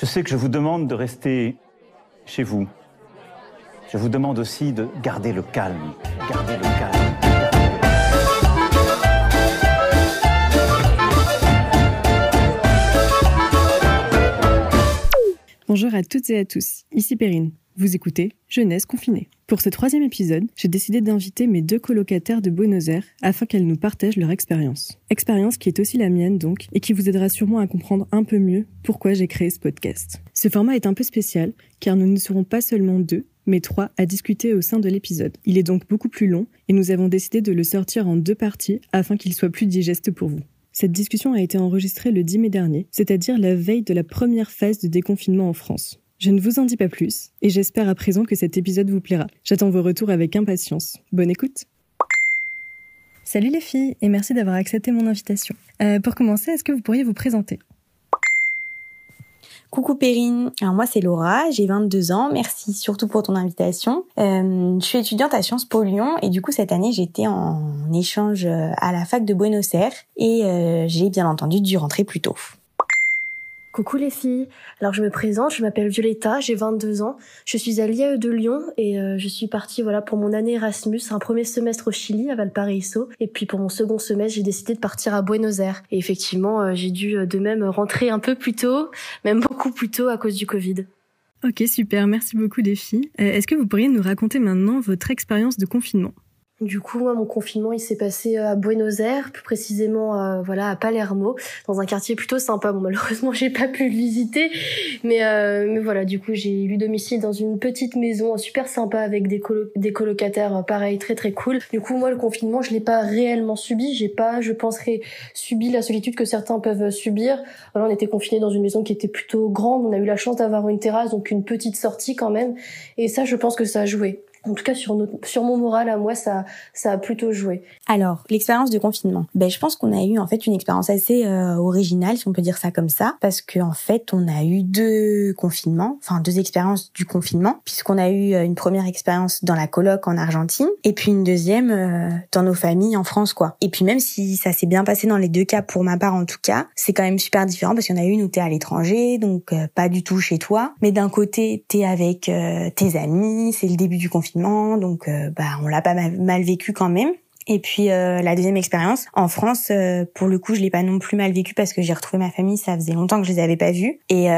Je sais que je vous demande de rester chez vous. Je vous demande aussi de garder le calme. Garder le calme. Bonjour à toutes et à tous, ici Perrine. Vous écoutez Jeunesse confinée. Pour ce troisième épisode, j'ai décidé d'inviter mes deux colocataires de Buenos Aires afin qu'elles nous partagent leur expérience. Expérience qui est aussi la mienne donc, et qui vous aidera sûrement à comprendre un peu mieux pourquoi j'ai créé ce podcast. Ce format est un peu spécial, car nous ne serons pas seulement deux, mais trois à discuter au sein de l'épisode. Il est donc beaucoup plus long, et nous avons décidé de le sortir en deux parties afin qu'il soit plus digeste pour vous. Cette discussion a été enregistrée le 10 mai dernier, c'est-à-dire la veille de la première phase de déconfinement en France. Je ne vous en dis pas plus, et j'espère à présent que cet épisode vous plaira. J'attends vos retours avec impatience. Bonne écoute Salut les filles, et merci d'avoir accepté mon invitation. Euh, pour commencer, est-ce que vous pourriez vous présenter? Coucou Perrine, alors moi c'est Laura, j'ai 22 ans, merci surtout pour ton invitation. Euh, je suis étudiante à Sciences Po Lyon et du coup cette année j'étais en échange euh, à la fac de Buenos Aires et euh, j'ai bien entendu dû rentrer plus tôt. Coucou les filles, alors je me présente, je m'appelle Violetta, j'ai 22 ans, je suis à l'IAE de Lyon et euh, je suis partie voilà pour mon année Erasmus, un premier semestre au Chili à Valparaiso. Et puis pour mon second semestre j'ai décidé de partir à Buenos Aires. Et effectivement euh, j'ai dû euh, de même rentrer un peu plus tôt, même beaucoup plus tôt à cause du Covid. Ok super, merci beaucoup les filles. Est-ce que vous pourriez nous raconter maintenant votre expérience de confinement? Du coup, moi, mon confinement, il s'est passé euh, à Buenos Aires, plus précisément, euh, voilà, à Palermo, dans un quartier plutôt sympa. Bon, malheureusement, j'ai pas pu le visiter, mais euh, mais voilà, du coup, j'ai eu domicile dans une petite maison super sympa avec des des colocataires, pareil, très très cool. Du coup, moi, le confinement, je l'ai pas réellement subi. J'ai pas, je penserais, subi la solitude que certains peuvent subir. Voilà, on était confinés dans une maison qui était plutôt grande. On a eu la chance d'avoir une terrasse, donc une petite sortie quand même. Et ça, je pense que ça a joué en tout cas sur notre, sur mon moral à moi ça ça a plutôt joué. Alors l'expérience de confinement, ben je pense qu'on a eu en fait une expérience assez euh, originale si on peut dire ça comme ça parce que en fait on a eu deux confinements, enfin deux expériences du confinement puisqu'on a eu euh, une première expérience dans la coloc en Argentine et puis une deuxième euh, dans nos familles en France quoi. Et puis même si ça s'est bien passé dans les deux cas pour ma part en tout cas, c'est quand même super différent parce qu'il y en a une où t'es à l'étranger donc pas du tout chez toi, mais d'un côté t'es avec tes amis, c'est le début du confinement donc euh, bah on l'a pas mal, vécu quand même. Et puis euh, la deuxième expérience en France, euh, pour le coup, je l'ai pas non plus mal vécu parce que j'ai retrouvé ma famille, ça faisait longtemps que je les avais pas vus. Et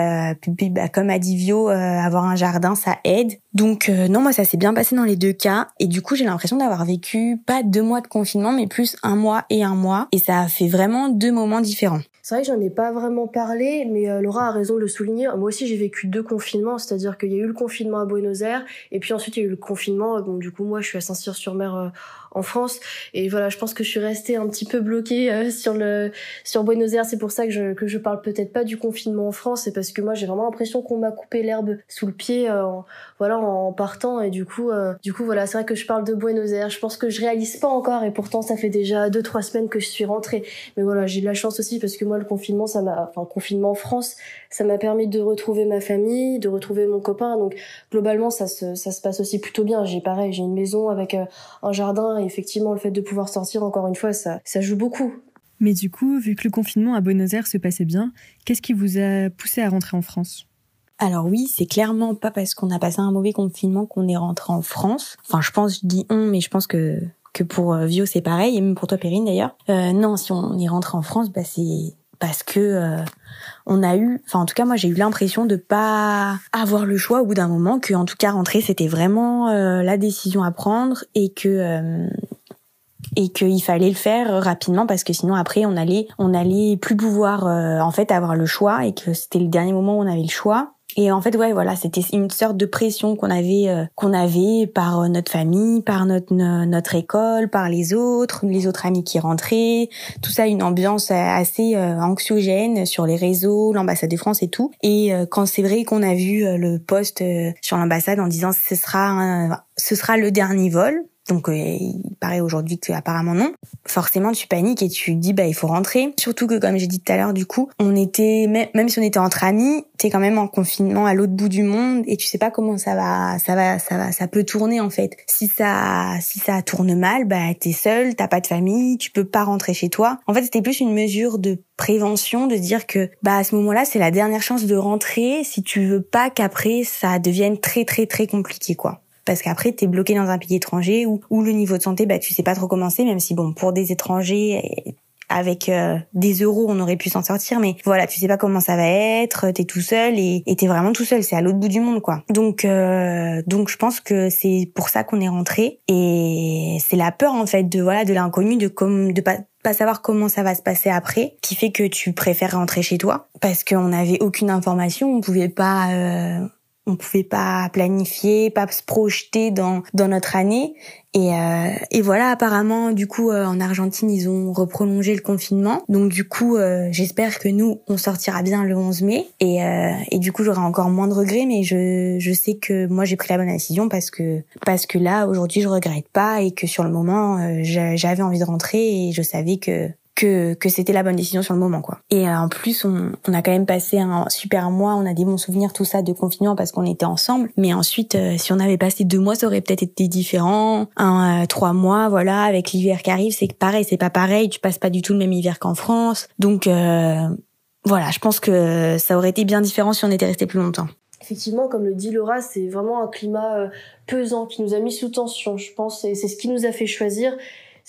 puis, bah, comme a dit Vio, avoir un jardin, ça aide. Donc non, moi ça s'est bien passé dans les deux cas. Et du coup, j'ai l'impression d'avoir vécu pas deux mois de confinement, mais plus un mois et un mois. Et ça a fait vraiment deux moments différents. C'est vrai que j'en ai pas vraiment parlé, mais euh, Laura a raison de le souligner. Moi aussi, j'ai vécu deux confinements, c'est-à-dire qu'il y a eu le confinement à Buenos Aires, et puis ensuite il y a eu le confinement. Bon, du coup, moi, je suis à Saint-Cyr-sur-Mer euh, en France. Et voilà, je pense que je suis restée un petit peu bloquée euh, sur le sur Buenos Aires. C'est pour ça que je que je parle peut-être pas du confinement en France, c'est parce que moi j'ai vraiment l'impression qu'on m'a coupé l'herbe sous le pied, euh, en, voilà, en partant. Et du coup, euh, du coup voilà, c'est vrai que je parle de Buenos Aires. Je pense que je réalise pas encore, et pourtant ça fait déjà deux trois semaines que je suis rentrée. Mais voilà, j'ai de la chance aussi parce que moi le confinement, ça m'a, enfin confinement en France, ça m'a permis de retrouver ma famille, de retrouver mon copain. Donc globalement, ça se ça se passe aussi plutôt bien. J'ai pareil, j'ai une maison avec un jardin effectivement, le fait de pouvoir sortir, encore une fois, ça, ça joue beaucoup. Mais du coup, vu que le confinement à Buenos Aires se passait bien, qu'est-ce qui vous a poussé à rentrer en France? Alors oui, c'est clairement pas parce qu'on a passé un mauvais confinement qu'on est rentré en France. Enfin, je pense, je dis on, mais je pense que que pour euh, Vio c'est pareil, et même pour toi Perrine d'ailleurs. Euh, non, si on est rentré en France, bah c'est parce que euh, on a eu, enfin en tout cas moi j'ai eu l'impression de pas avoir le choix au bout d'un moment, que en tout cas rentrer c'était vraiment euh, la décision à prendre et que euh, et qu'il fallait le faire rapidement parce que sinon après on allait on allait plus pouvoir en fait avoir le choix et que c'était le dernier moment où on avait le choix et en fait, ouais, voilà, c'était une sorte de pression qu'on avait, euh, qu'on avait par euh, notre famille, par notre notre école, par les autres, les autres amis qui rentraient, tout ça, une ambiance assez euh, anxiogène sur les réseaux, l'ambassade de France et tout. Et quand c'est vrai qu'on a vu le poste sur l'ambassade en disant ce sera ce sera le dernier vol, Donc euh, il paraît aujourd'hui que apparemment non. Forcément tu paniques et tu dis bah il faut rentrer. Surtout que comme j'ai dit tout à l'heure du coup, on était même si on était entre amis, t'es quand même en confinement à l'autre bout du monde et tu sais pas comment ça va ça va ça va ça peut tourner en fait. Si ça si ça tourne mal, bah t'es seul, t'as pas de famille, tu peux pas rentrer chez toi. En fait, c'était plus une mesure de prévention de dire que bah à ce moment-là, c'est la dernière chance de rentrer si tu veux pas qu'après ça devienne très très très compliqué quoi parce qu'après t'es bloqué dans un pays étranger où, le niveau de santé bah tu sais pas trop comment c'est même si bon pour des étrangers avec euh, des euros on aurait pu s'en sortir mais voilà tu sais pas comment ça va être t'es tout seul et t'es vraiment tout seul c'est à l'autre bout du monde quoi. Donc euh, donc je pense que c'est pour ça qu'on est rentré et c'est la peur en fait de voilà de l'inconnu de comme de pas pas savoir comment ça va se passer après, qui fait que tu préfères rentrer chez toi. Parce qu'on n'avait aucune information, on pouvait pas euh, on pouvait pas planifier, pas se projeter dans dans notre année. Et, euh, et voilà, apparemment, du coup, euh, en Argentine, ils ont reprolongé le confinement. Donc du coup, euh, j'espère que nous, on sortira bien le 11 mai. Et, euh, et du coup, j'aurai encore moins de regrets, mais je, je sais que moi, j'ai pris la bonne décision parce que parce que là, aujourd'hui, je regrette pas et que sur le moment, j'avais envie de rentrer et je savais que que, que c'était la bonne décision sur le moment quoi. Et euh, en plus on, on, a quand même passé un super mois, on a des bons souvenirs tout ça de confinement parce qu'on était ensemble. Mais ensuite euh, si on avait passé deux mois ça aurait peut-être été différent. Un euh, trois mois voilà avec l'hiver qui arrive c'est pareil c'est pas pareil tu passes pas du tout le même hiver qu'en France. Donc voilà je pense que ça aurait été bien différent si on était resté plus longtemps. Effectivement, comme le dit Laura, c'est vraiment un climat pesant qui nous a mis sous tension, je pense, et c'est ce qui nous a fait choisir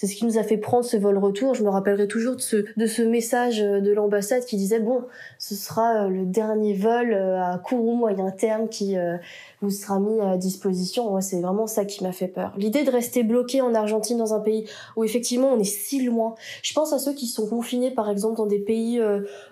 c'est ce qui nous a fait prendre ce vol retour. Je me rappellerai toujours de ce, de ce message euh, de l'ambassade qui disait bon, ce sera euh, le dernier vol euh, à court ou moyen terme qui vous sera mis à disposition. Moi, c'est vraiment ça qui m'a fait peur. L'idée de rester bloqué en Argentine dans un pays où effectivement on est si loin. Je pense à ceux qui sont confinés par exemple dans des pays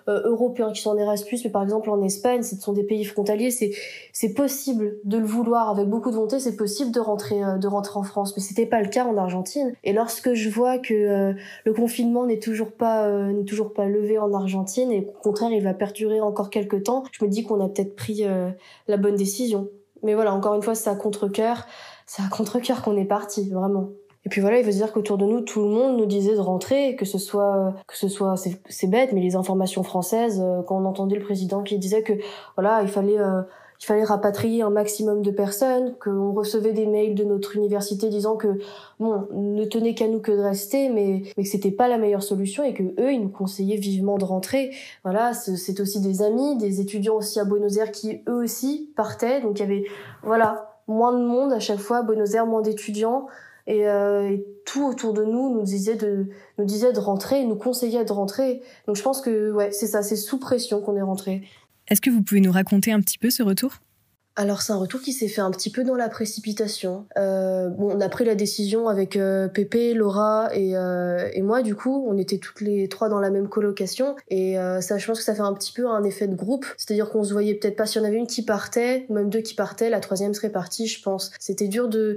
européens qui sont en Erasmus, mais par exemple en Espagne, ce sont des pays frontaliers. C'est c'est possible de le vouloir avec beaucoup de volonté. C'est possible de rentrer de rentrer en France, mais c'était pas le cas en Argentine. Et lorsque je vois que euh, le confinement n'est toujours pas euh, n'est toujours pas levé en Argentine et au contraire il va perdurer encore quelques temps, je me dis qu'on a peut-être pris euh, la bonne décision. Mais voilà, encore une fois, c'est à contre-cœur, c'est à contre-cœur qu'on est parti, vraiment. Et puis voilà, il veut dire qu'autour de nous, tout le monde nous disait de rentrer, que ce soit, que ce soit, c'est bête, mais les informations françaises, quand on entendait le président qui disait que voilà, il fallait il fallait rapatrier un maximum de personnes, qu'on recevait des mails de notre université disant que bon, ne tenait qu'à nous que de rester, mais, mais que c'était pas la meilleure solution et que eux, ils nous conseillaient vivement de rentrer. Voilà, c'est aussi des amis, des étudiants aussi à Buenos Aires qui eux aussi partaient, donc il y avait voilà moins de monde à chaque fois à Buenos Aires, moins d'étudiants. Et, euh, et, tout autour de nous nous disait de nous disait de rentrer, nous conseillait de rentrer. Donc je pense que ouais, c'est ça, c'est sous pression qu'on est rentré. Est-ce que vous pouvez nous raconter un petit peu ce retour? Alors c'est un retour qui s'est fait un petit peu dans la précipitation. Euh, bon, on a pris la décision avec euh, Pépé, Laura et, euh, et moi du coup, on était toutes les trois dans la même colocation et ça, je pense que ça fait un petit peu un effet de groupe. C'est-à-dire qu'on se voyait peut-être pas si on avait une qui partait, ou même deux qui partaient, la troisième serait partie, je pense. C'était dur de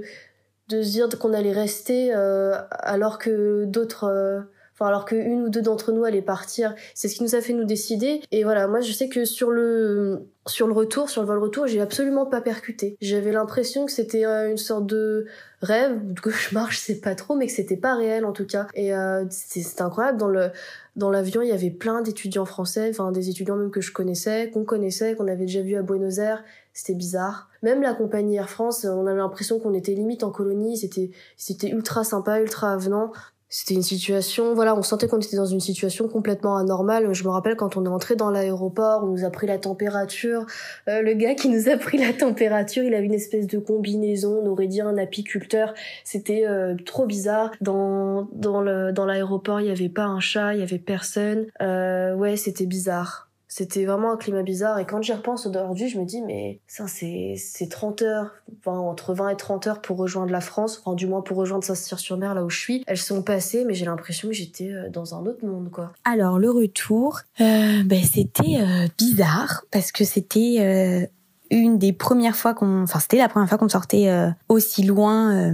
de se dire qu'on allait rester alors que d'autres enfin alors qu'une ou deux d'entre nous allaient partir. C'est ce qui nous a fait nous décider. Et voilà, moi je sais que sur le sur le retour, sur le vol retour, j'ai absolument pas percuté. J'avais l'impression que c'était euh, une sorte de rêve, de cauchemar, je sais pas trop, mais que c'était pas réel en tout cas. Et euh, c'était incroyable. Dans le dans l'avion, il y avait plein d'étudiants français, enfin des étudiants même que je connaissais, qu'on connaissait, qu'on avait déjà vu à Buenos Aires. C'était bizarre. Même la compagnie Air France, on avait l'impression qu'on était limite en colonie. C'était c'était ultra sympa, ultra avenant. C'était une situation, voilà, on sentait qu'on était dans une situation complètement anormale. Je me rappelle quand on est entré dans l'aéroport, on nous a pris la température. Euh, le gars qui nous a pris la température, il avait une espèce de combinaison, on aurait dit un apiculteur. C'était euh, trop bizarre. Dans dans le dans l'aéroport, il y avait pas un chat, il y avait personne. Euh, ouais, c'était bizarre. C'était vraiment un climat bizarre. Et quand j'y repense aujourd'hui, je me dis, mais ça, c'est, c'est 30 heures, entre 20 et 30 heures pour rejoindre la France, enfin, du moins pour rejoindre Saint-Cyr-sur-Mer, là où je suis. Elles sont passées, mais j'ai l'impression que j'étais euh, dans un autre monde, quoi. Alors, le retour, euh, ben, c'était euh, bizarre, parce que c'était euh, une des premières fois qu'on, enfin, c'était la première fois qu'on sortait aussi loin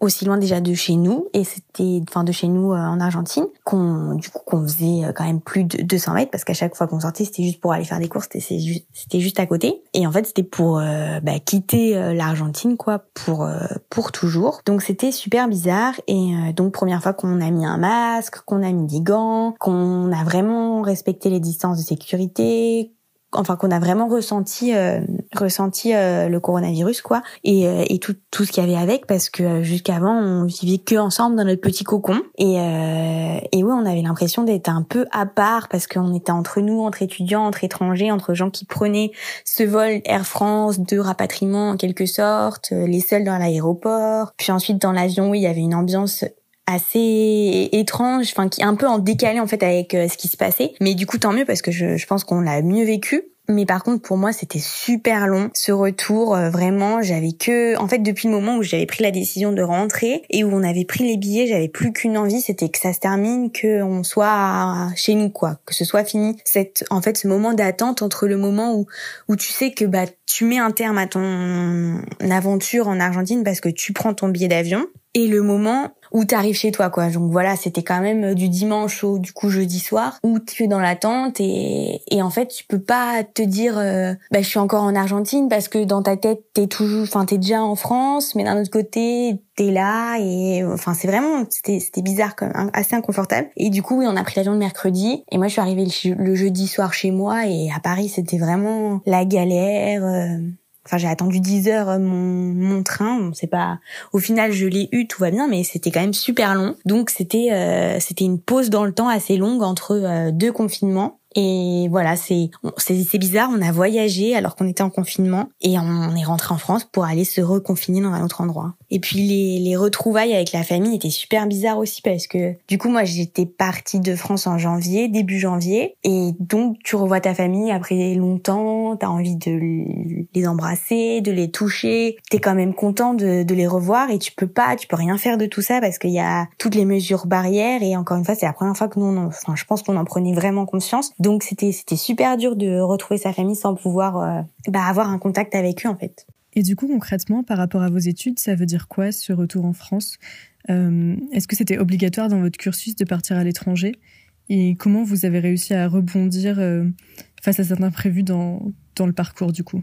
aussi loin déjà de chez nous et c'était enfin de chez nous euh, en Argentine qu'on du coup qu'on faisait euh, quand même plus de 200 mètres parce qu'à chaque fois qu'on sortait c'était juste pour aller faire des courses c'était juste c'était juste à côté. Et en fait c'était pour euh, bah, quitter l'Argentine quoi pour pour toujours. Donc c'était super bizarre et donc première fois qu'on a mis un masque qu'on a mis des gants qu'on a vraiment respecté les distances de sécurité enfin qu'on a vraiment ressenti euh, ressenti euh, le coronavirus quoi. Et, euh, et tout tout ce qu'il y avait avec parce que jusqu'avant on vivait que ensemble dans notre petit cocon. Et et ouais on avait l'impression d'être un peu à part parce qu'on était entre nous entre étudiants entre étrangers entre gens qui prenaient ce vol Air France de rapatriement en quelque sorte les seuls dans l'aéroport. Puis ensuite dans l'avion oui il y avait une ambiance assez étrange, enfin qui est un peu en décalé en fait avec euh, ce qui se passait. Mais du coup tant mieux parce que je, je pense qu'on l'a mieux vécu. Mais par contre, pour moi, c'était super long ce retour. Euh, vraiment, j'avais que, en fait, depuis le moment où j'avais pris la décision de rentrer et où on avait pris les billets, j'avais plus qu'une envie, c'était que ça se termine, que on soit chez nous, quoi, que ce soit fini. Cette, en fait, ce moment d'attente entre le moment où où tu sais que bah tu mets un terme à ton aventure en Argentine parce que tu prends ton billet d'avion et le moment où t'arrives chez toi quoi. Donc voilà, c'était quand même euh, du dimanche au du coup jeudi soir où tu es dans l'attente et et en fait tu peux pas te dire euh, bah je suis encore en Argentine parce que dans ta tête t'es toujours enfin t'es déjà en France mais d'un autre côté t'es là et enfin c'est vraiment c'était c'était bizarre quand même assez inconfortable et du coup on a pris l'avion le mercredi et moi je suis arrivée le, jeudi soir chez moi et à Paris c'était vraiment la galère euh, Enfin, j'ai attendu 10 heures euh, mon, mon train. Bon, c'est pas. Au final, je l'ai eu, tout va bien, mais c'était quand même super long. Donc c'était euh, c'était une pause dans le temps assez longue entre euh, deux confinements. Et voilà, c'est c'est bizarre. On a voyagé alors qu'on était en confinement et on est rentré en France pour aller se reconfiner dans un autre endroit. Et puis les, les retrouvailles avec la famille étaient super bizarres aussi parce que du coup moi j'étais partie de France en janvier, début janvier, et donc tu revois ta famille après longtemps, t'as envie de les embrasser, de les toucher, t'es quand même content de, de les revoir et tu peux pas, tu peux rien faire de tout ça parce qu'il y a toutes les mesures barrières et encore une fois c'est la première fois que nous, enfin je pense qu'on en prenait vraiment conscience. Donc c'était c'était super dur de retrouver sa famille sans pouvoir euh, bah, avoir un contact avec eux en fait. Et du coup, concrètement, par rapport à vos études, ça veut dire quoi ce retour en France? Euh, Est-ce que c'était obligatoire dans votre cursus de partir à l'étranger? Et comment vous avez réussi à rebondir euh, face à certains imprévus dans, dans le parcours du coup?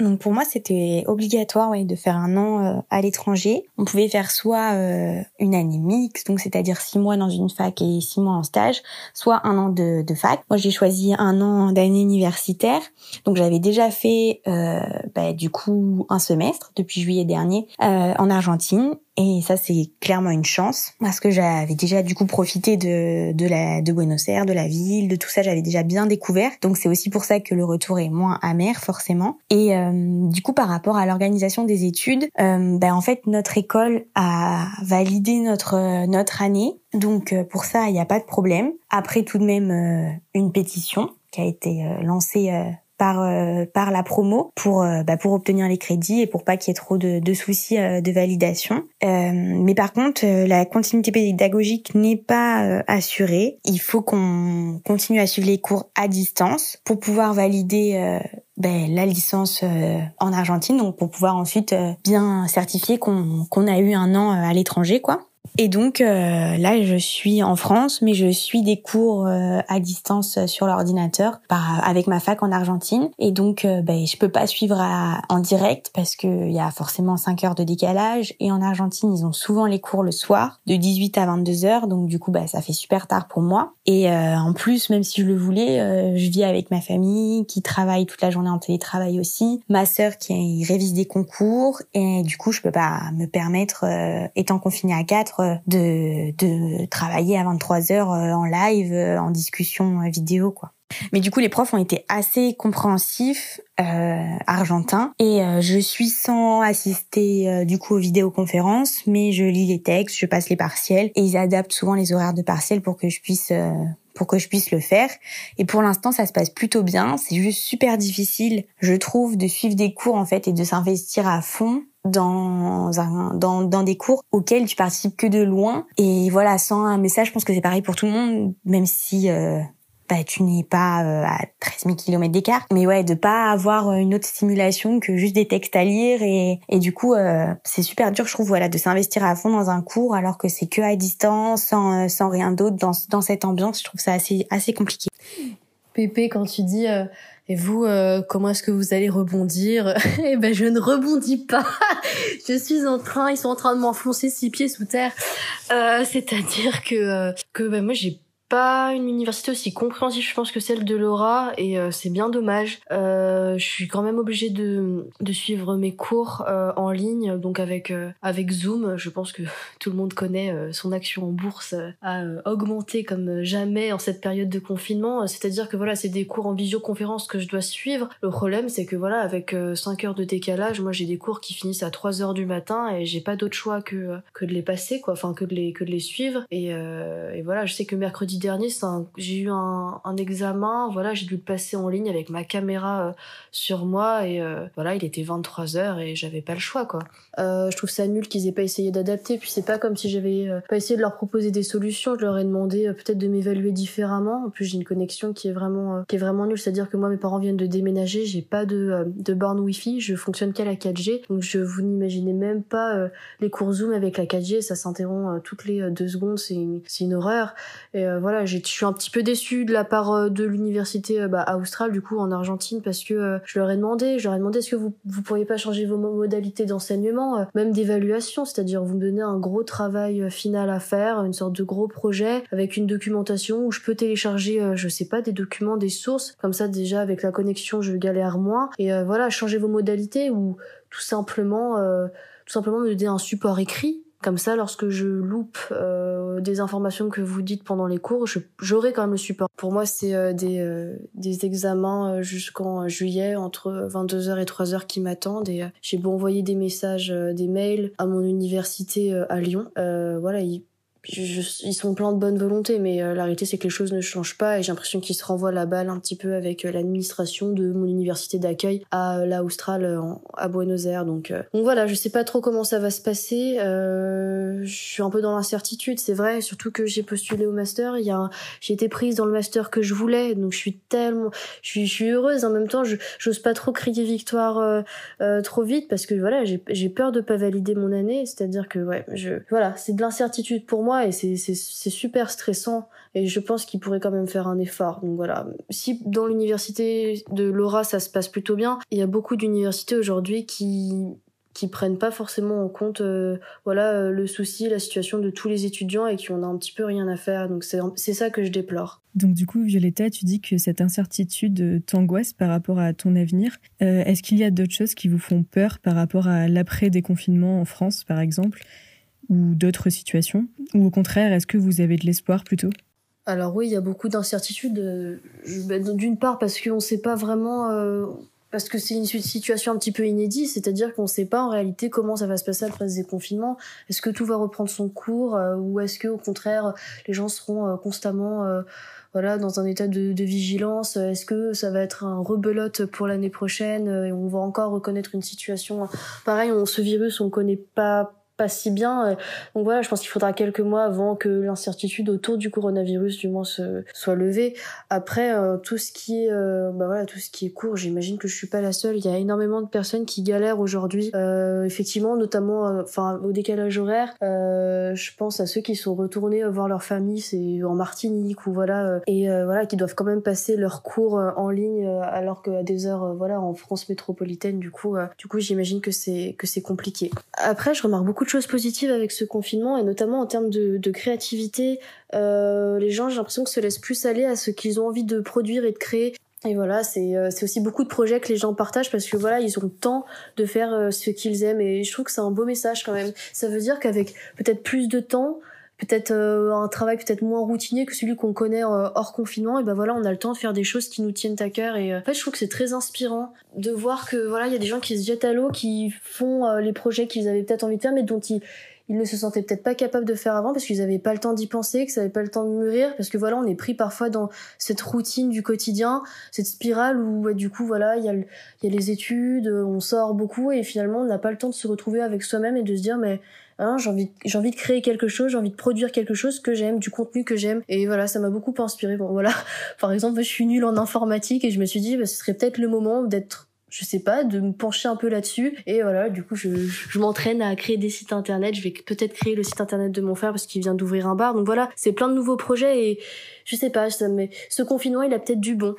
Donc pour moi, c'était obligatoire de faire un an euh, à l'étranger. On pouvait faire soit euh, une année mixte, donc c'est-à-dire six mois dans une fac et six mois en stage, soit un an de, de fac. Moi, j'ai choisi un an d'année universitaire. Donc j'avais déjà fait euh, bah, du coup un semestre depuis juillet dernier en Argentine et ça, c'est clairement une chance parce que j'avais déjà du coup profité de de la de Buenos Aires, de la ville, de tout ça. J'avais déjà bien découvert. Donc c'est aussi pour ça que le retour est moins amer forcément. Et euh, du coup, par rapport à l'organisation des études, euh, ben en fait notre école a validé notre notre année. Donc euh, pour ça, il n'y a pas de problème. Après tout de même une pétition qui a été lancée par euh, par la promo pour euh, bah, pour obtenir les crédits et pour pas qu'il y ait trop de, de soucis euh, de validation. mais par contre, la continuité pédagogique n'est pas assurée. Il faut qu'on continue à suivre les cours à distance pour pouvoir valider ben, la licence en Argentine, donc pour pouvoir ensuite bien certifier qu'on qu'on a eu un an à l'étranger, quoi. Et donc euh, là, je suis en France, mais je suis des cours euh, à distance sur l'ordinateur avec ma fac en Argentine. Et donc, euh, ben, je peux pas suivre en direct parce qu'il y a forcément 5 heures de décalage. Et en Argentine, ils ont souvent les cours le soir, de 18 à 22 heures. Donc du coup, ben, ça fait super tard pour moi. Et en plus, même si je le voulais, je vis avec ma famille qui travaille toute la journée en télétravail aussi, ma sœur qui révise des concours. Et du coup, je peux pas me permettre, étant confinée à 4, euh, de, travailler à 23 heures euh, en live, euh, en discussion vidéo, quoi. Mais du coup, les profs ont été assez compréhensifs, euh, argentins, et je suis sans assister du coup aux vidéoconférences, mais je lis les textes, je passe les partiels, et ils adaptent souvent les horaires de partiels pour que je puisse pour que je puisse le faire. Et pour l'instant, ça se passe plutôt bien. C'est juste super difficile, je trouve, de suivre des cours en fait et de s'investir à fond dans un dans, dans des cours auxquels tu participes que de loin et voilà sans un message je pense que c'est pareil pour tout le monde même si euh, bah tu n'es pas à 13 000 km d'écart. Mais ouais, de pas avoir une autre stimulation que juste des textes à lire et, et du coup c'est super dur je trouve voilà de s'investir à fond dans un cours alors que c'est que à distance sans, sans rien d'autre dans, dans cette ambiance. Je trouve ça assez assez compliqué. Pépé, quand tu dis et vous, euh, comment est-ce que vous allez rebondir? Eh ben, je ne rebondis pas. je suis en train, ils sont en train de m'enfoncer six pieds sous terre. Euh, C'est-à-dire que euh, que ben, moi j'ai pas une université aussi compréhensive, je pense, que celle de Laura, et euh, c'est bien dommage. Euh, je suis quand même obligée de, de suivre mes cours euh, en ligne, donc avec avec Zoom. Je pense que tout le monde connaît son action en bourse a augmenté comme jamais en cette période de confinement. C'est-à-dire que voilà, c'est des cours en visioconférence que je dois suivre. Le problème, c'est que voilà, avec 5 heures de décalage, moi j'ai des cours qui finissent à 3 heures du matin et j'ai pas d'autre choix que que de les passer, quoi, enfin que de les que de les suivre. Et, et voilà, je sais que mercredi dernier, j'ai eu un, examen, voilà, j'ai dû le passer en ligne avec ma caméra euh, sur moi et euh, voilà, il était 23 h et j'avais pas le choix quoi. Euh, je trouve ça nul qu'ils aient pas essayé d'adapter, puis c'est pas comme si j'avais pas essayé de leur proposer des solutions, je leur ai demandé peut-être de m'évaluer différemment. En plus, j'ai une connexion qui est vraiment qui est vraiment nulle, c'est-à-dire que moi mes parents viennent de déménager, j'ai pas de de borne Wi-Fi, je fonctionne qu'à la 4G. Donc je vous n'imaginez même pas les cours Zoom avec la 4G, ça s'interrompt toutes les deux secondes, c'est une, une horreur. Et voilà, je suis un petit peu déçue de la part euh, de l'université euh, bah, Austral, du coup, en Argentine, parce que euh, je leur ai demandé, je leur ai demandé est-ce que vous, vous pourriez pas changer vos modalités d'enseignement, même d'évaluation, c'est-à-dire vous me donnez un gros travail final à faire, une sorte de gros projet avec une documentation où je peux télécharger, je sais pas, des documents, des sources, comme ça déjà avec la connexion je galère moins, et voilà, changer vos modalités ou tout simplement, tout simplement me donner un support écrit comme ça, lorsque je loupe euh, des informations que vous dites pendant les cours, j'aurai quand même le support. Pour moi, c'est euh, des, euh, des examens jusqu'en juillet, entre 22h et 3h qui m'attendent. Et j'ai beau envoyer des messages, des mails à mon université à Lyon. voilà, sont pleins de bonne volonté, mais euh, la réalité c'est que les choses ne changent pas et j'ai l'impression qu'ils se renvoient la balle un petit peu avec euh, l'administration de mon université d'accueil à la Austral à Buenos Aires. Donc, euh, donc voilà, je sais pas trop comment ça va se passer. je suis un peu dans l'incertitude, c'est vrai, surtout que j'ai postulé au master. Il y a, j'ai été prise dans le master que je voulais, donc je suis tellement, je suis, je suis heureuse. En même temps, je j'ose pas trop crier victoire trop vite parce que voilà, j'ai, j'ai peur de pas valider mon année. C'est-à-dire que ouais, je, voilà, c'est de l'incertitude pour moi et c'est super stressant et je pense qu'il pourrait quand même faire un effort. Donc voilà, si dans l'université de Laura ça se passe plutôt bien, il y a beaucoup d'universités aujourd'hui qui qui prennent pas forcément en compte euh, voilà euh, le souci, la situation de tous les étudiants et qui en a un petit peu rien à faire. Donc c'est ça que je déplore. Donc du coup, Violetta, tu dis que cette incertitude t'angoisse par rapport à ton avenir. Euh, est-ce qu'il y a d'autres choses qui vous font peur par rapport à l'après déconfinement en France, par exemple? Ou d'autres situations Ou au contraire, est-ce que vous avez de l'espoir plutôt? Alors oui, il y a beaucoup d'incertitudes. Euh, bah, d'une part parce qu'on ne sait pas vraiment... Euh, parce que c'est une situation un petit peu inédite, c'est-à-dire qu'on ne sait pas en réalité comment ça va se passer après ce déconfinement. Est-ce que tout va reprendre son cours euh, ou est-ce que au contraire les gens seront constamment voilà dans un état de, de vigilance? Est-ce que ça va être un rebelote pour l'année prochaine? Et on va encore reconnaître une situation pareil on, Ce virus on connaît pas pas si bien. Euh, donc voilà, je pense qu'il faudra quelques mois avant que l'incertitude autour du coronavirus du moins se, soit levée. Après euh, tout ce qui est euh, bah voilà, tout ce qui est court, j'imagine que je suis pas la seule, il y a énormément de personnes qui galèrent aujourd'hui effectivement notamment enfin au décalage horaire. je pense à ceux qui sont retournés voir leur famille, c'est en Martinique ou voilà et voilà qui doivent quand même passer leurs cours en ligne alors qu'à des heures voilà en France métropolitaine du coup du coup j'imagine que c'est que c'est compliqué. Après je remarque beaucoup choses positives avec ce confinement et notamment en termes de, créativité. Euh, les gens, j'ai l'impression que se laissent plus aller à ce qu'ils ont envie de produire et de créer. Et voilà, c'est euh, aussi beaucoup de projets que les gens partagent parce que voilà, ils ont le temps de faire euh, ce qu'ils aiment et je trouve que c'est un beau message quand même. Ça veut dire qu'avec peut-être plus de temps, peut-être euh, un travail peut-être moins routinier que celui qu'on connaît euh, hors confinement et ben voilà on a le temps de faire des choses qui nous tiennent à cœur et euh, je trouve que c'est très inspirant de voir que voilà il y a des gens qui se jettent à l'eau qui font les projets qu'ils avaient peut-être envie de faire mais dont ils ils ne se sentaient peut-être pas capables de faire avant parce qu'ils n'avaient pas le temps d'y penser, que ça n'avait pas le temps de mûrir, parce que voilà, on est pris parfois dans cette routine du quotidien, cette spirale où du coup voilà, il y, a y a les études, on sort beaucoup et finalement on n'a pas le temps de se retrouver avec soi-même et de se dire mais Hein, j'ai envie, envie de créer quelque chose, j'ai envie de produire quelque chose que j'aime, du contenu que j'aime. Et voilà, ça m'a beaucoup inspiré. Bon, voilà. Par exemple, je suis nulle en informatique et je me suis dit, bah, ce serait peut-être le moment d'être je sais pas, de me pencher un peu là-dessus. Et voilà, du coup, je, je m'entraîne à créer des sites internet. Je vais peut-être créer le site internet de mon frère parce qu'il vient d'ouvrir un bar. Donc voilà, c'est plein de nouveaux projets et je sais pas, ça, mais ce confinement, il a peut-être du bon.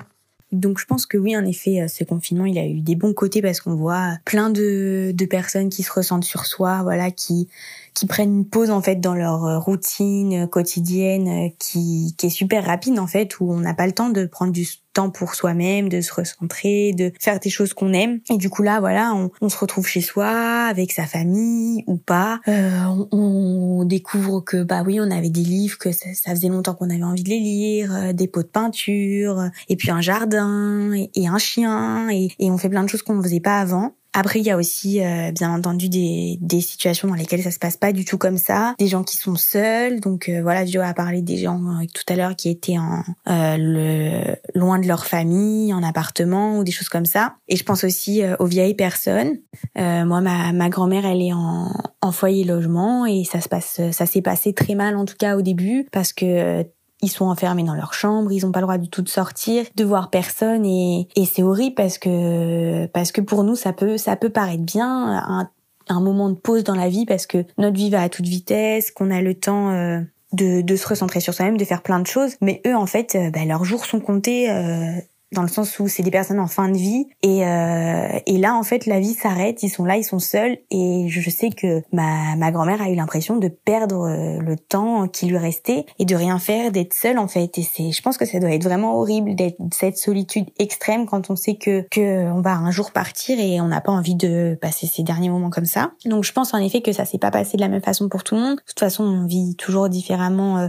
Donc je pense que oui, en effet, euh, ce confinement, il a eu des bons côtés parce qu'on voit plein de, de personnes qui se ressentent sur soi, voilà, qui qui prennent une pause en fait dans leur euh, routine quotidienne euh, qui, qui est super rapide en fait où on n'a pas le temps de prendre du pour soi-même, de se recentrer, de faire des choses qu'on aime. Et du coup là, voilà, on, se retrouve chez soi avec sa famille ou pas. Euh, on, découvre que bah oui, on avait des livres que ça, faisait longtemps qu'on avait envie de les lire, euh, des pots de peinture, et puis un jardin et, et un chien et, et on fait plein de choses qu'on ne faisait pas avant. Après, il y a aussi, euh, bien entendu, des, des situations dans lesquelles ça se passe pas du tout comme ça. Des gens qui sont seuls. Donc euh, voilà, Vio a parlé des gens euh, tout à l'heure qui étaient en le, loin de leur famille, en appartement ou des choses comme ça. Et je pense aussi aux vieilles personnes. moi, ma, ma grand-mère, elle est en, en foyer logement et ça se passe, ça s'est passé très mal en tout cas au début parce que ils sont enfermés dans leur chambre, ils ont pas le droit du tout de sortir, de voir personne et, et c'est horrible parce que parce que pour nous ça peut ça peut paraître bien un, un moment de pause dans la vie parce que notre vie va à toute vitesse, qu'on a le temps euh, de, de se recentrer sur soi-même, de faire plein de choses, mais eux en fait euh, bah, leurs jours sont comptés euh, dans le sens où c'est des personnes en fin de vie et euh, et là en fait la vie s'arrête ils sont là ils sont seuls et je sais que ma ma grand-mère a eu l'impression de perdre euh, le temps qui lui restait et de rien faire d'être seule en fait. Et c'est je pense que ça doit être vraiment horrible d'être cette solitude extrême quand on sait que que on va un jour partir et on n'a pas envie de passer ces derniers moments comme ça. Donc je pense en effet que ça s'est pas passé de la même façon pour tout le monde. De toute façon on vit toujours différemment euh,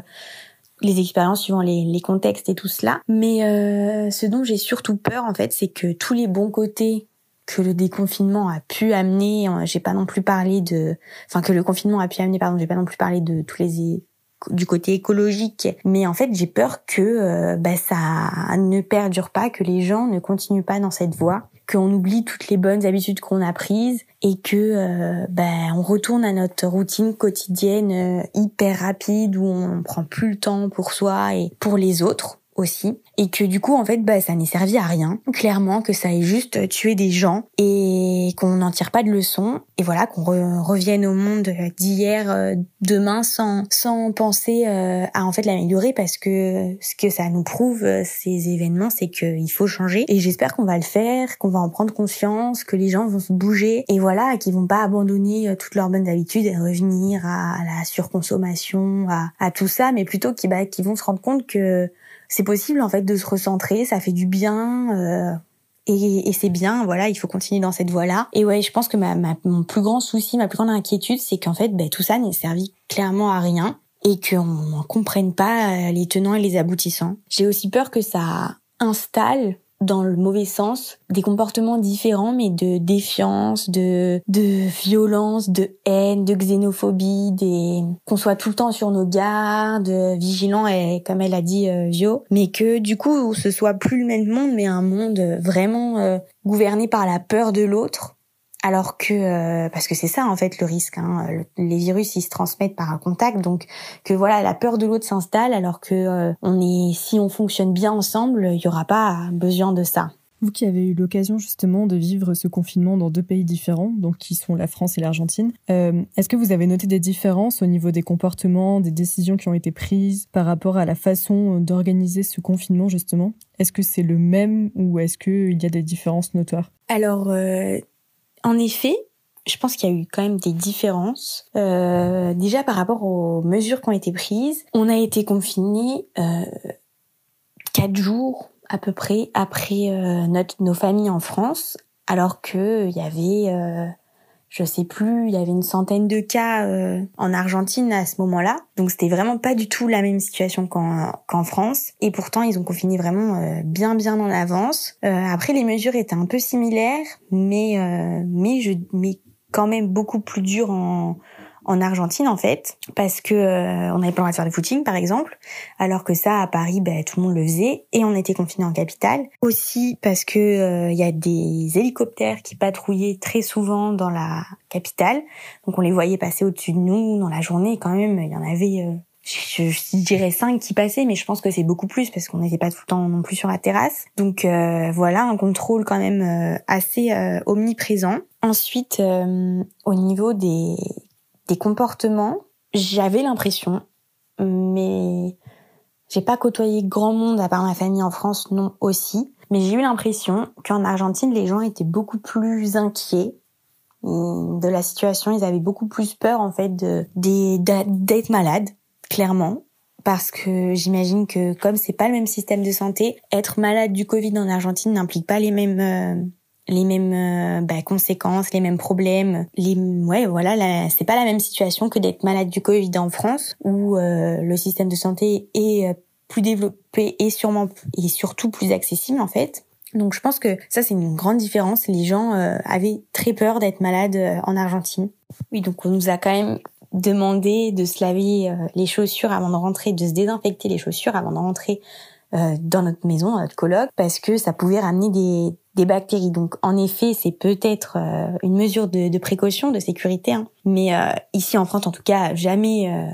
les expériences suivant les, les, contextes et tout cela. Mais euh, ce dont j'ai surtout peur, en fait, c'est que tous les bons côtés que le déconfinement a pu amener, euh, j'ai pas non plus parlé de, enfin que le confinement a pu amener, pardon, j'ai pas non plus parlé de tous les du côté écologique, mais en fait j'ai peur que euh, bah, ça ne perdure pas, que les gens ne continuent pas dans cette voie qu'on oublie toutes les bonnes habitudes qu'on a prises et que euh, ben on retourne à notre routine quotidienne euh, hyper rapide où on prend plus le temps pour soi et pour les autres et que du coup en fait bah ça n'est servi à rien. Clairement que ça ait juste tué des gens et qu'on n'en tire pas de leçon. Et voilà qu'on revienne au monde d'hier euh, demain sans sans penser euh, à en fait l'améliorer. Parce que ce que ça nous prouve euh, ces événements c'est qu'il faut changer. Et j'espère qu'on va le faire qu'on va en prendre conscience que les gens vont se bouger et voilà qu'ils vont pas abandonner toutes leurs bonnes habitudes et revenir à, la surconsommation à, tout ça mais plutôt qu'ils bah, qu'ils vont se rendre compte que c'est possible en fait de se recentrer, ça fait du bien. Euh, et, et c'est bien, voilà, il faut continuer dans cette voie-là. Et ouais, je pense que ma, ma, mon plus grand souci, ma plus grande inquiétude, c'est qu'en fait, ben, tout ça n'est servi clairement à rien et qu'on ne comprenne pas euh, les tenants et les aboutissants. J'ai aussi peur que ça installe dans le mauvais sens, des comportements différents, mais de défiance, de, de violence, de haine, de xénophobie, des, qu'on soit tout le temps sur nos gardes, vigilants et, comme elle a dit, euh, Vio, mais que, du coup, ce soit plus le même monde, mais un monde vraiment euh, gouverné par la peur de l'autre, alors que euh, parce que c'est ça en fait le risque hein, les virus ils se transmettent par un contact donc que voilà la peur de l'autre s'installe alors que euh, on est si on fonctionne bien ensemble il y aura pas besoin de ça. Vous qui avez eu l'occasion justement de vivre ce confinement dans deux pays différents, donc qui sont la France et l'Argentine, euh, est-ce que vous avez noté des différences au niveau des comportements, des décisions qui ont été prises par rapport à la façon d'organiser ce confinement justement? Est-ce que c'est le même ou est-ce qu'il y a des différences notoires? Alors, euh, en effet, je pense qu'il y a eu quand même des différences. Euh, déjà par rapport aux mesures qui ont été prises, on a été confinés euh, quatre jours à peu près après euh, notre, nos familles en France, alors que il y avait euh, je sais plus, il y avait une centaine de cas euh, en Argentine à ce moment-là. Donc c'était vraiment pas du tout la même situation qu'en France. Et pourtant, ils ont confiné vraiment euh, bien bien en avance. Euh, après, les mesures étaient un peu similaires, mais mais je mais quand même beaucoup plus dures en en Argentine en fait parce que euh, on avait pas le droit de faire du footing par exemple alors que ça à Paris ben, tout le monde le faisait et on était confinés en capitale aussi parce que il euh, y a des hélicoptères qui patrouillaient très souvent dans la capitale donc on les voyait passer au-dessus de nous dans la journée quand même il y en avait euh, je, je, dirais cinq qui passaient, mais je pense que c'est beaucoup plus parce qu'on n'était pas tout le temps non plus sur la terrasse. Donc voilà, un contrôle quand même assez omniprésent. Ensuite, au niveau des des comportements, j'avais l'impression, mais j'ai pas côtoyé grand monde à part ma famille en France, non aussi. Mais j'ai eu l'impression qu'en Argentine, les gens étaient beaucoup plus inquiets de la situation. Ils avaient beaucoup plus peur, en fait, d'être malades, clairement. Parce que j'imagine que comme c'est pas le même système de santé, être malade du Covid en Argentine n'implique pas les mêmes, euh, les mêmes euh, bah, conséquences, les mêmes problèmes. Les ouais, voilà, c'est pas la même situation que d'être malade du Covid en France où euh, le système de santé est euh, plus développé et sûrement et surtout plus accessible en fait. Donc je pense que ça c'est une grande différence. Les gens avaient très peur d'être malades en Argentine. Oui, donc on nous a quand même demandé de se laver les chaussures avant de rentrer, de se désinfecter les chaussures avant de rentrer dans notre maison, dans notre coloc, parce que ça pouvait ramener des, des bactéries. Donc en effet, c'est peut-être euh, une mesure de, précaution, de sécurité. Hein. Mais euh, ici en France, en tout cas, jamais euh,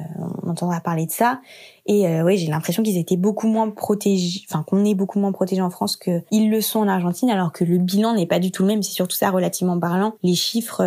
on entendra parler de ça. Et oui, j'ai l'impression qu'ils étaient beaucoup moins protégés, enfin qu'on est beaucoup moins protégés en France qu'ils le sont en Argentine, alors que le bilan n'est pas du tout le même. C'est surtout ça relativement parlant. Les chiffres,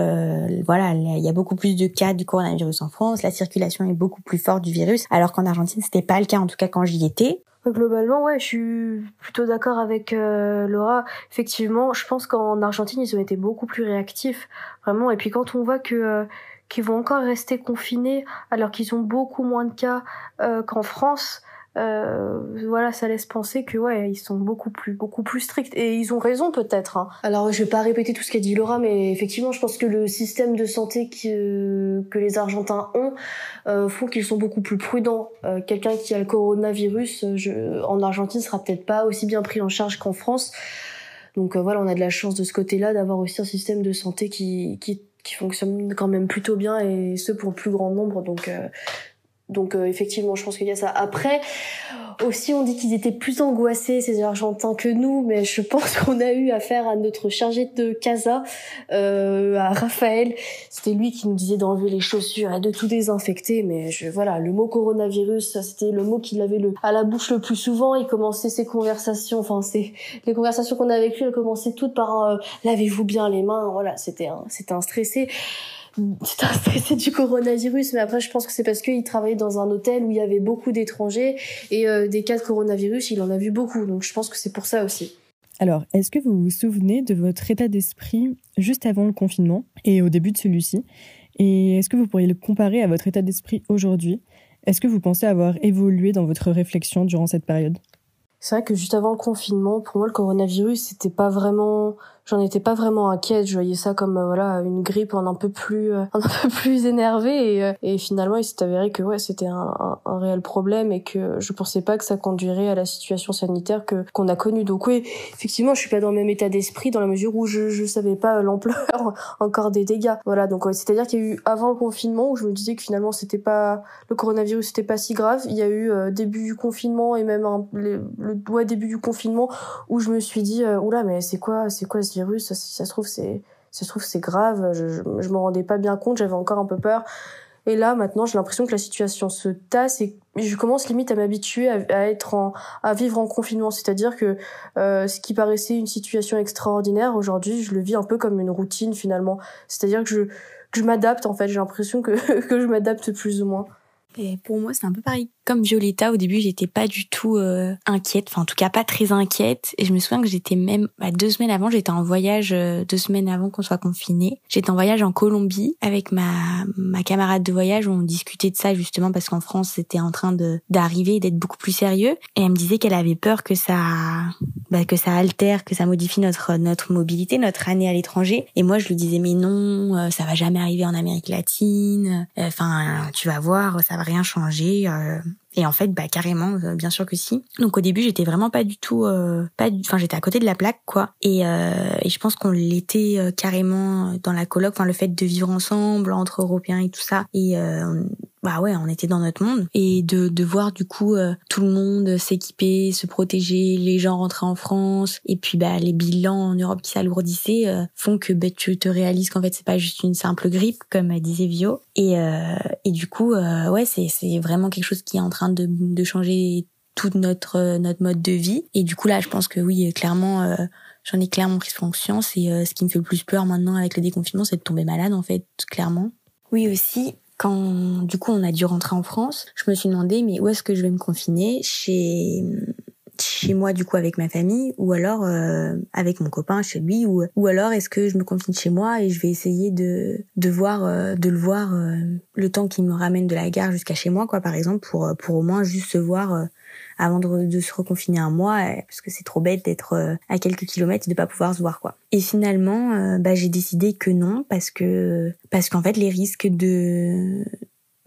voilà, il y a beaucoup plus de cas du coronavirus en France. La circulation est beaucoup plus forte du virus, alors qu'en Argentine, c'était pas le cas. En tout cas, quand j'y étais. Globalement, ouais, je suis plutôt d'accord avec euh, Laura. Effectivement, je pense qu'en Argentine, ils ont été beaucoup plus réactifs, vraiment. Et puis quand on voit que euh, qu'ils vont encore rester confinés alors qu'ils ont beaucoup moins de cas euh, qu'en France, euh, voilà, ça laisse penser que ouais, ils sont beaucoup plus, beaucoup plus stricts et ils ont raison peut-être. Hein. Alors je vais pas répéter tout ce qu'a dit Laura, mais effectivement, je pense que le système de santé que, que les Argentins ont euh, font qu'ils sont beaucoup plus prudents. Euh, Quelqu'un qui a le coronavirus je, en Argentine sera peut-être pas aussi bien pris en charge qu'en France. Donc euh, voilà, on a de la chance de ce côté-là d'avoir aussi un système de santé qui, qui qui fonctionne quand même plutôt bien et ce pour le plus grand nombre. Donc euh, donc euh, effectivement, je pense qu'il y a ça. Après, aussi on dit qu'ils étaient plus angoissés ces Argentins que nous, mais je pense qu'on a eu affaire à notre chargé de casa, euh, à Raphaël. C'était lui qui nous disait d'enlever les chaussures et de tout désinfecter. Mais je, voilà, le mot coronavirus, c'était le mot qu'il avait à la bouche le plus souvent. Il commençait ses conversations, enfin les conversations qu'on a avec lui, elles commençaient toutes par euh, lavez-vous bien les mains? Voilà, c'était un, c'était un stressé c'était un stressé du coronavirus, mais après je pense que c'est parce qu'il travaillait dans un hôtel où il y avait beaucoup d'étrangers et euh, des cas de coronavirus, il en a vu beaucoup, donc je pense que c'est pour ça aussi. Alors, est-ce que vous vous souvenez de votre état d'esprit juste avant le confinement et au début de celui-ci? Et est-ce que vous pourriez le comparer à votre état d'esprit aujourd'hui? Est-ce que vous pensez avoir évolué dans votre réflexion durant cette période? C'est vrai que juste avant le confinement, pour moi, le coronavirus, c'était pas vraiment j'en étais pas vraiment inquiète. Je voyais ça comme euh, voilà une grippe en un peu plus euh, un peu plus énervée et, euh, et finalement il s'est avéré que ouais c'était un, un, un, réel problème et que je pensais pas que ça conduirait à la situation sanitaire que qu'on a connue. Donc oui, effectivement, je suis pas dans le même état d'esprit dans la mesure où je je savais pas l'ampleur encore des dégâts. Voilà, donc ouais, c'est-à-dire qu'il y a eu avant le confinement où je me disais que finalement c'était pas le coronavirus c'était pas si grave. Il y a eu début du confinement et même le, le début du confinement où je me suis dit oula mais c'est quoi c'est quoi ça, se trouve c'est ça se trouve c'est grave, je, je, je m'en rendais pas bien compte, j'avais encore un peu peur. Et là maintenant, j'ai l'impression que la situation se tasse et je commence limite à m'habituer à, être en à vivre en confinement, c'est-à-dire que euh, ce qui paraissait une situation extraordinaire aujourd'hui, je le vis un peu comme une routine finalement. C'est-à-dire que je je m'adapte en fait, j'ai l'impression que que je m'adapte plus ou moins. Et pour moi, c'est un peu pareil. Comme Violetta, au début, j'étais pas du tout euh, inquiète, enfin en tout cas pas très inquiète. Et je me souviens que j'étais même bah, deux semaines avant, j'étais en voyage euh, deux semaines avant qu'on soit confiné. J'étais en voyage en Colombie avec ma ma camarade de voyage on discutait de ça justement parce qu'en France c'était en train de d'arriver d'être beaucoup plus sérieux. Et elle me disait qu'elle avait peur que ça bah, que ça altère, que ça modifie notre notre mobilité, notre année à l'étranger. Et moi je lui disais mais non, euh, ça va jamais arriver en Amérique latine. Enfin tu vas voir, ça va rien changer. Et en fait, bah carrément, euh, bien sûr que si. Donc au début, j'étais vraiment pas du tout, euh, pas, enfin j'étais à côté de la plaque quoi. Et, euh, et je pense qu'on l'était euh, carrément dans la coloc. Enfin le fait de vivre ensemble entre Européens et tout ça. Et bah ouais, on était dans notre monde. Et de, de voir du coup tout le monde s'équiper, se protéger, les gens rentrer en France et puis bah les bilans en Europe qui s'alourdissaient font que bah, tu te réalises qu'en fait c'est pas juste une simple grippe comme disait Vio. Et et du coup ouais c'est c'est vraiment quelque chose qui est en train de, de changer tout notre notre mode de vie. Et du coup là je pense que oui clairement euh, j'en ai clairement pris conscience. Et euh, ce qui me fait le plus peur maintenant avec le déconfinement c'est de tomber malade en fait clairement. Oui aussi quand du coup on a dû rentrer en France je me suis demandé mais où est-ce que je vais me confiner? Chez chez moi du coup avec ma famille ou alors euh, avec mon copain chez lui ou ou alors est-ce que je me confine chez moi et je vais essayer de de voir euh, de le voir euh, le temps qu'il me ramène de la gare jusqu'à chez moi quoi par exemple pour pour au moins juste se voir avant de, se reconfiner un mois parce que c'est trop bête d'être à quelques kilomètres et de pas pouvoir se voir quoi. Et finalement bah j'ai décidé que non parce que parce qu'en fait les risques de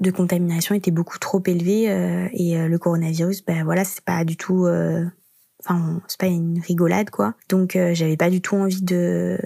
de contamination était beaucoup trop élevé euh, et euh, le coronavirus ben voilà c'est pas du tout euh, enfin c'est pas une rigolade quoi donc j'avais pas du tout envie de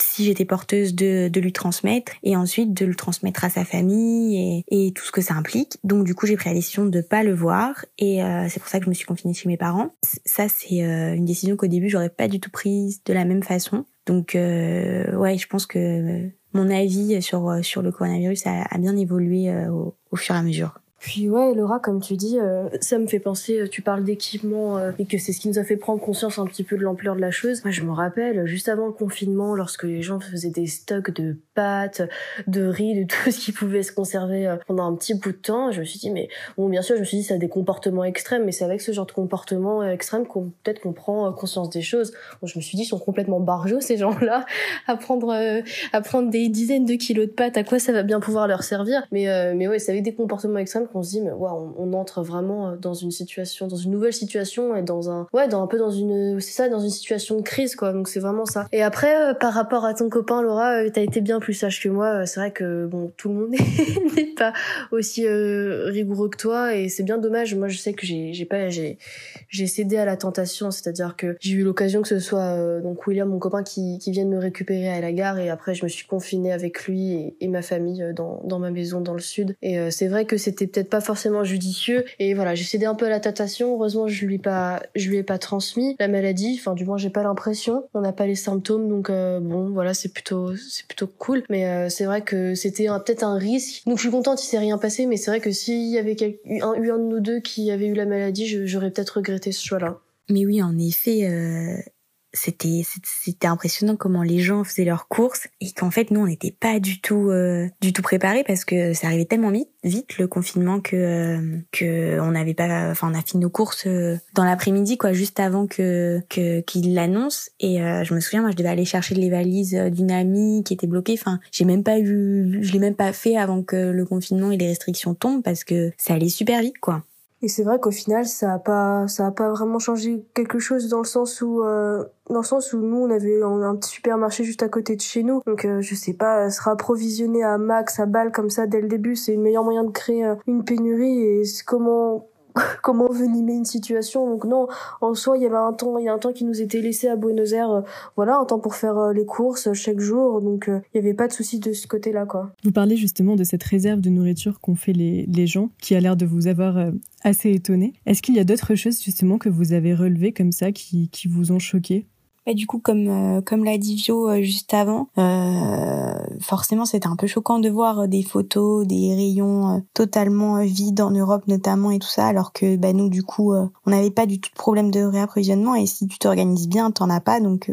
si j'étais porteuse de, de lui transmettre et ensuite de le transmettre à sa famille et, et tout ce que ça implique. Donc du coup j'ai pris la décision de pas le voir et c'est pour ça que je me suis confinée chez mes parents. Ça c'est une décision qu'au début j'aurais pas du tout prise de la même façon. Donc ouais je pense que mon avis sur sur le coronavirus a, a bien évolué au, au fur et à mesure. Puis ouais, Laura, comme tu dis, euh, ça me fait penser, euh, tu parles d'équipement euh, et que c'est ce qui nous a fait prendre conscience un petit peu de l'ampleur de la chose. Moi, je me rappelle, juste avant le confinement, lorsque les gens faisaient des stocks de pâtes, de riz, de tout ce qui pouvait se conserver pendant un petit bout de temps, je me suis dit, mais bon, bien sûr, je me suis dit, ça a des comportements extrêmes, mais c'est avec ce genre de comportement extrême qu'on peut-être qu'on prend conscience des choses. Bon, je me suis dit, ils sont complètement barjots, ces gens-là, à prendre, à prendre des dizaines de kilos de pâtes, à quoi ça va bien pouvoir leur servir? Mais, mais ouais, c'est avec des comportements extrêmes qu'on se dit mais ouais, on, entre vraiment euh, dans une situation dans une nouvelle situation et dans un ouais dans un peu dans une c'est ça dans une situation de crise quoi. Donc c'est vraiment ça. Et après euh, par rapport à ton copain Laura euh, t'as été bien plus sage que moi. C'est vrai que bon tout le monde n'est pas aussi rigoureux que toi et c'est bien dommage. Moi je sais que j'ai pas j'ai cédé à la tentation. C'est-à-dire que j'ai eu l'occasion que ce soit donc William mon copain qui qui vienne me récupérer à la gare et après je me suis confinée avec lui et, ma famille dans dans ma maison dans le sud. Et c'est vrai que c'était pas forcément judicieux. Et voilà j'ai cédé un peu à la tentation. Heureusement je lui pas je lui ai pas transmis la maladie. Enfin du moins j'ai pas l'impression. On n'a pas les symptômes donc euh, bon voilà c'est plutôt c'est plutôt cool. Mais euh, c'est vrai que c'était peut-être un risque. Donc je suis contente il s'est rien passé mais c'est vrai que s'il y avait un, eu un de nous deux qui avait eu la maladie j'aurais peut-être regretté ce choix là mais oui en effet euh, c'était c'était impressionnant comment les gens faisaient leurs courses et qu'en fait nous on n'était pas du tout euh, du tout préparés parce que ça arrivait tellement vite vite le confinement que euh, que on n'avait pas enfin on a fini nos courses euh, dans l'après-midi quoi juste avant que que qu'il l'annonce. Et je me souviens moi je devais aller chercher les valises d'une amie qui était bloquée. Enfin j'ai même pas eu je l'ai même pas fait avant que le confinement et les restrictions tombent parce que ça allait super vite quoi et c'est vrai qu'au final, ça a pas, ça a pas vraiment changé quelque chose dans le sens où, euh, dans le sens où nous, on avait un, petit supermarché juste à côté de chez nous. Donc, euh, je sais pas, se approvisionné à max, à balle comme ça dès le début, c'est le meilleur moyen de créer euh, une pénurie. Et comment, comment venimer une situation. Donc non, en soi, il y avait un temps, il a un temps qui nous était laissé à Buenos Aires, euh, voilà, un temps pour faire euh, les courses chaque jour. Donc euh, il n'y avait pas de souci de ce côté-là, quoi. Vous parlez justement de cette réserve de nourriture qu'ont fait les, les gens, qui a l'air de vous avoir assez étonné. Est-ce qu'il y a d'autres choses justement que vous avez relevées comme ça qui vous ont choqué? Bah, du coup, comme euh, comme l'a dit Vio euh, juste avant, euh, forcément c'était un peu choquant de voir des photos, des rayons totalement vides en Europe notamment et tout ça, alors que bah, nous du coup on n'avait pas du tout de problème de réapprovisionnement. Et si tu t'organises bien, t'en as pas, donc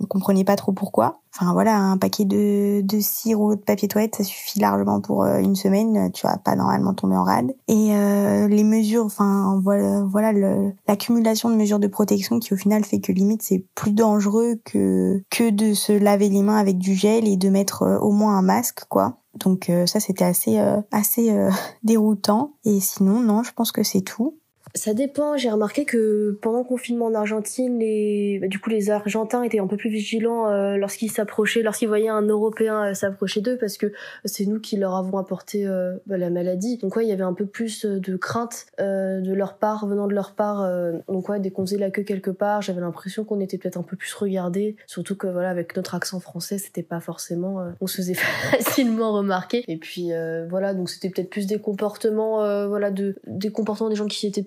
on comprenait pas trop pourquoi. Enfin voilà, un paquet de, de de papier toilette, ça suffit largement pour euh, une semaine. Tu vas pas normalement tomber en rade. Et euh, les mesures, enfin voilà, voilà l'accumulation de mesures de protection qui au final fait que limite c'est plus dangereux que que de se laver les mains avec du gel et de mettre euh, au moins un masque quoi. Donc ça c'était assez assez déroutant. Et sinon non, je pense que c'est tout. Ça dépend. J'ai remarqué que pendant le confinement en Argentine, les, bah, du coup, les Argentins étaient un peu plus vigilants euh, lorsqu'ils s'approchaient, lorsqu'ils voyaient un Européen euh, s'approcher d'eux, parce que c'est nous qui leur avons apporté euh, bah, la maladie. Donc ouais, il y avait un peu plus de crainte de leur part, venant de leur part. donc ouais, dès qu'on faisait la queue quelque part, j'avais l'impression qu'on était peut-être un peu plus regardés. Surtout que voilà, avec notre accent français, c'était pas forcément, on se faisait facilement remarquer. Et puis voilà, donc c'était peut-être plus des comportements, voilà, de des comportements des gens qui étaient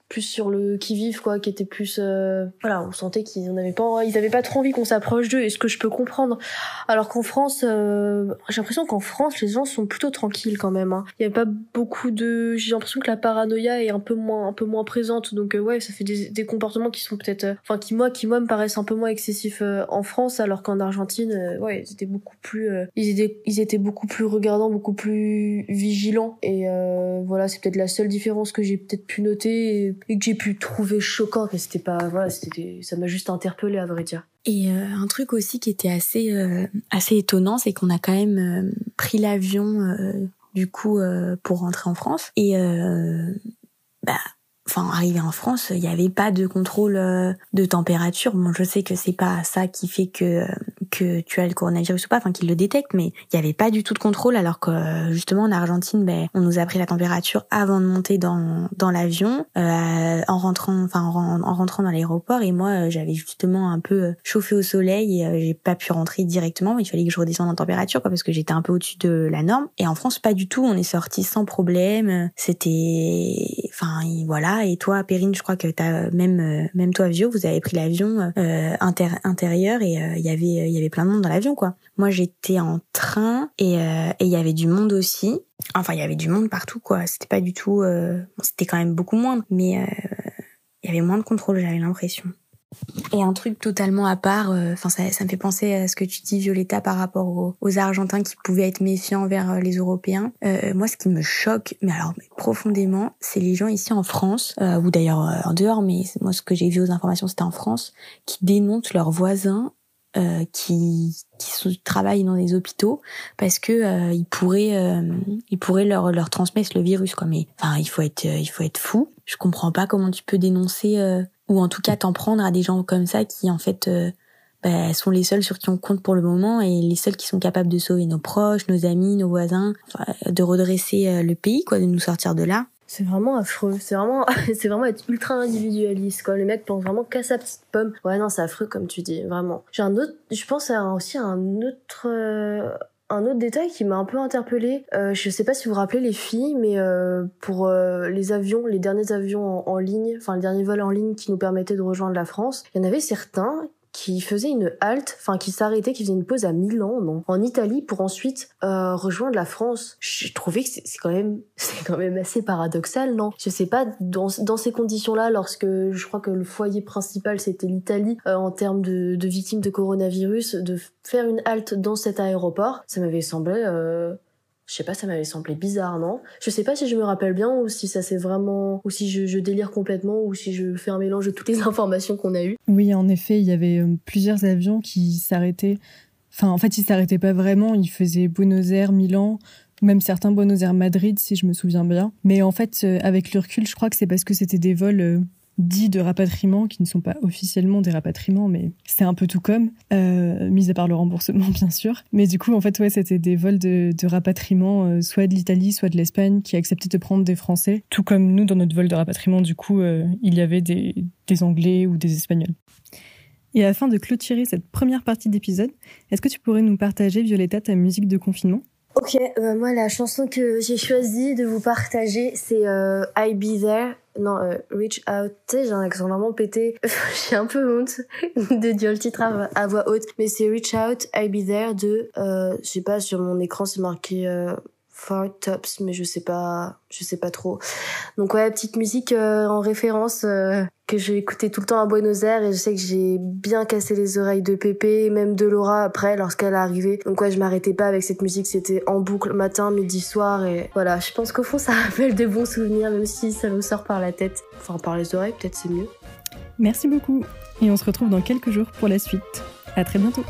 plus sur le qui vive quoi qui était plus euh, voilà on sentait qu'ils n'avaient pas ils avaient pas trop envie qu'on s'approche d'eux et ce que je peux comprendre? Alors qu'en France euh, j'ai l'impression qu'en France les gens sont plutôt tranquilles quand même hein. y a pas beaucoup de j'ai l'impression que la paranoïa est un peu moins un peu moins présente. Donc euh, ouais ça fait des, des comportements qui sont peut-être enfin qui moi qui moi me paraissent un peu moins excessifs en France alors qu'en Argentine ouais ils étaient beaucoup plus ils étaient ils étaient beaucoup plus regardants beaucoup plus vigilants. Et voilà c'est peut-être la seule différence que j'ai peut-être pu noter que j'ai pu trouver choquant mais c'était pas voilà c'était ça m'a juste interpellé à vrai dire et euh, un truc aussi qui était assez euh, assez étonnant c'est qu'on a quand même euh, pris l'avion du coup pour rentrer en France et bah enfin arrivé en France, il n'y avait pas de contrôle de température. Bon, je sais que c'est pas ça qui fait que que tu as le coronavirus ou pas, enfin qu'il le détecte, mais il n'y avait pas du tout de contrôle alors que justement en Argentine, ben on nous a pris la température avant de monter dans dans l'avion, euh, en rentrant, enfin en, rentrant dans l'aéroport. Et moi euh, j'avais justement un peu euh, chauffé au soleil et euh, j'ai pas pu rentrer directement, il fallait que je redescende en température quoi parce que j'étais un peu au-dessus de la norme. Et en France pas du tout, on est sorti sans problème, c'était, enfin voilà. Et toi Perrine, je crois que t'as même même toi vieux, vous avez pris l'avion euh, intérieur et il y avait y avait plein de monde dans l'avion, quoi. Moi, j'étais en train et euh, il y avait du monde aussi. Enfin, il y avait du monde partout, quoi. C'était pas du tout... Euh... c'était quand même beaucoup moins, mais euh, il y avait moins de contrôle, j'avais l'impression. Et un truc totalement à part, euh, enfin ça, ça me fait penser à ce que tu dis Violetta par rapport aux, Argentins qui pouvaient être méfiants envers les Européens. Euh, moi, ce qui me choque, mais alors profondément, c'est les gens ici en France, ou d'ailleurs en dehors, mais moi ce que j'ai vu aux informations c'était en France, qui dénoncent leurs voisins euh, qui, qui travaillent dans des hôpitaux parce que euh, ils pourraient euh, ils pourraient leur leur transmettre le virus quoi. Mais enfin il faut être il faut être fou. Je comprends pas comment tu peux dénoncer ou en tout cas t'en prendre à des gens comme ça qui en fait bah, sont les seuls sur qui on compte pour le moment et les seuls qui sont capables de sauver nos proches, nos amis, nos voisins, de redresser le pays, quoi, de nous sortir de là c'est vraiment affreux. C'est vraiment, c'est vraiment être ultra individualiste, quoi. Les mecs pensent vraiment qu'à sa petite pomme. Ouais, non, c'est affreux, comme tu dis, vraiment. J'ai un autre, je pense à aussi un autre, euh, un autre détail qui m'a un peu interpellée. Euh, je sais pas si vous vous rappelez les filles, mais euh, pour euh, les avions, les derniers avions en, en ligne, enfin les derniers vols en ligne qui nous permettaient de rejoindre la France, il y en avait certains qui faisait une halte, enfin qui s'arrêtait, qui faisait une pause à Milan, non, en Italie, pour ensuite euh, rejoindre la France. J'ai trouvé que c'est quand même, c'est quand même assez paradoxal, non? Je sais pas dans, dans ces conditions-là, lorsque je crois que le foyer principal c'était l'Italie euh, en termes de, victimes de coronavirus, de faire une halte dans cet aéroport, ça m'avait semblé. Euh, je sais pas, ça m'avait semblé bizarre, non? Je sais pas si je me rappelle bien ou si ça c'est vraiment, ou si je, délire complètement ou si je fais un mélange de toutes les informations qu'on a eues. Oui, en effet, il y avait euh, plusieurs avions qui s'arrêtaient. Enfin, en fait, ils s'arrêtaient pas vraiment. Ils faisaient Buenos Aires, Milan, même certains Buenos Aires, Madrid, si je me souviens bien. Mais en fait, euh, avec le recul, je crois que c'est parce que c'était des vols euh, dits de rapatriement, qui ne sont pas officiellement des rapatriements, mais c'est un peu tout comme, euh, mis à part le remboursement bien sûr. Mais du coup, en fait, ouais, c'était des vols de, de rapatriement, euh, soit de l'Italie, soit de l'Espagne, qui acceptaient de prendre des Français. Tout comme nous, dans notre vol de rapatriement, du coup, euh, il y avait des, des Anglais ou des Espagnols. Et afin de clôturer cette première partie d'épisode, est-ce que tu pourrais nous partager, Violetta, ta musique de confinement? Ok, euh, moi la chanson que j'ai choisi de vous partager, c'est euh, I Be There. Non, euh, Reach Out. Tu sais, j'ai un accent vraiment pété. j'ai un peu honte de dire le titre à, voix haute. Mais c'est Reach Out, I Be There de... Euh, je sais pas, sur mon écran c'est marqué euh, Four Tops, mais je sais pas, je sais pas trop. Donc ouais, petite musique euh, en référence euh, que j'ai écouté tout le temps à Buenos Aires et je sais que j'ai bien cassé les oreilles de Pépé, même de Laura après lorsqu'elle est arrivée. Donc ouais, je m'arrêtais pas avec cette musique, c'était en boucle matin, midi, soir et voilà. Je pense qu'au fond ça rappelle de bons souvenirs, même si ça nous sort par la tête, enfin par les oreilles, peut-être c'est mieux. Merci beaucoup et on se retrouve dans quelques jours pour la suite. À très bientôt.